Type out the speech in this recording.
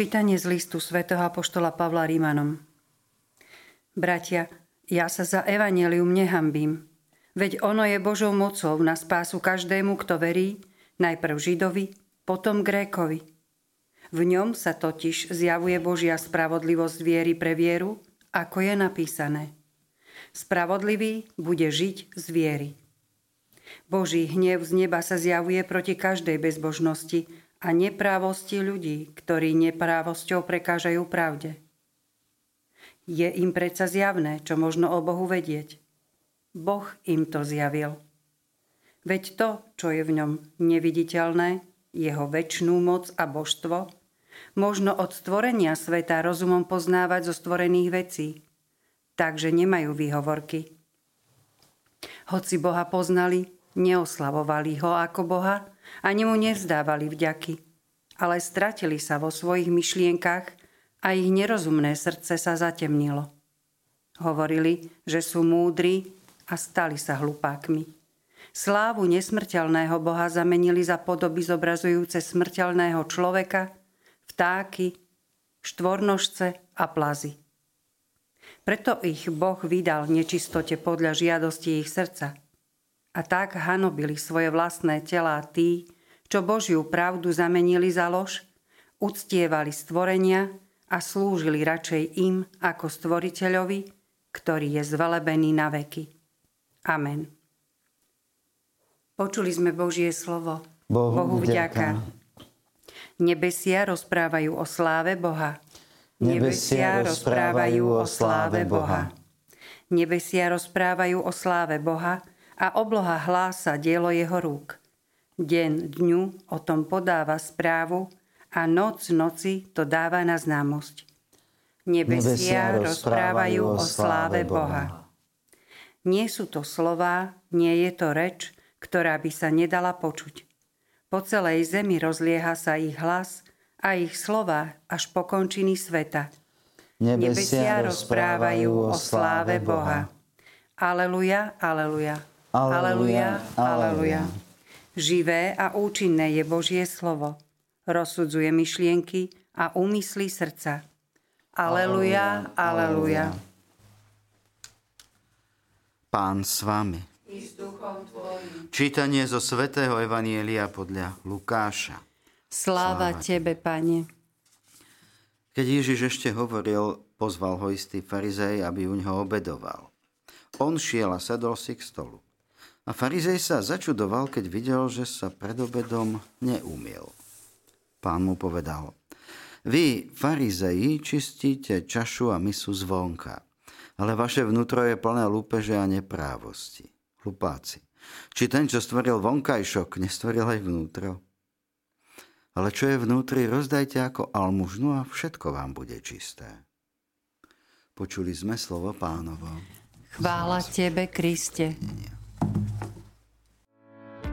Čítanie z listu svätého Apoštola Pavla Rímanom. Bratia, ja sa za evanelium nehambím, veď ono je Božou mocou na spásu každému, kto verí, najprv Židovi, potom Grékovi. V ňom sa totiž zjavuje Božia spravodlivosť viery pre vieru, ako je napísané. Spravodlivý bude žiť z viery. Boží hnev z neba sa zjavuje proti každej bezbožnosti a neprávosti ľudí, ktorí neprávosťou prekážajú pravde. Je im predsa zjavné, čo možno o Bohu vedieť. Boh im to zjavil. Veď to, čo je v ňom neviditeľné, jeho väčšnú moc a božstvo, možno od stvorenia sveta rozumom poznávať zo stvorených vecí, takže nemajú výhovorky. Hoci Boha poznali, neoslavovali ho ako Boha, ani mu nevzdávali vďaky, ale stratili sa vo svojich myšlienkach a ich nerozumné srdce sa zatemnilo. Hovorili, že sú múdri a stali sa hlupákmi. Slávu nesmrteľného Boha zamenili za podoby zobrazujúce smrteľného človeka, vtáky, štvornožce a plazy. Preto ich Boh vydal nečistote podľa žiadosti ich srdca – a tak hanobili svoje vlastné telá tí, čo Božiu pravdu zamenili za lož, uctievali stvorenia a slúžili radšej im ako stvoriteľovi, ktorý je zvelebený na veky. Amen. Počuli sme Božie slovo. Bohu, Bohu vďaka. Nebesia rozprávajú o sláve Boha. Nebesia rozprávajú o sláve Boha. Nebesia rozprávajú o sláve Boha a obloha hlása dielo jeho rúk. Deň dňu o tom podáva správu a noc noci to dáva na známosť. Nebesia, rozprávajú o sláve Boha. Nie sú to slová, nie je to reč, ktorá by sa nedala počuť. Po celej zemi rozlieha sa ich hlas a ich slova až po končiny sveta. Nebesia rozprávajú o sláve Boha. Aleluja, aleluja. Aleluja, aleluja. Živé a účinné je Božie slovo. Rozsudzuje myšlienky a úmysly srdca. Aleluja, aleluja. Pán s vami. Čítanie zo svätého Evanielia podľa Lukáša. Sláva, Sláva Tebe, Pane. Keď Ježiš ešte hovoril, pozval ho istý farizej, aby u neho obedoval. On šiel a sadol si k stolu. A farizej sa začudoval, keď videl, že sa pred obedom neumiel. Pán mu povedal, vy, farizeji, čistíte čašu a misu zvonka, ale vaše vnútro je plné lúpeže a neprávosti. Hlupáci. Či ten, čo stvoril vonkajšok, nestvoril aj vnútro? Ale čo je vnútri, rozdajte ako almužnu a všetko vám bude čisté. Počuli sme slovo pánovo. Chvála Tebe, Kriste.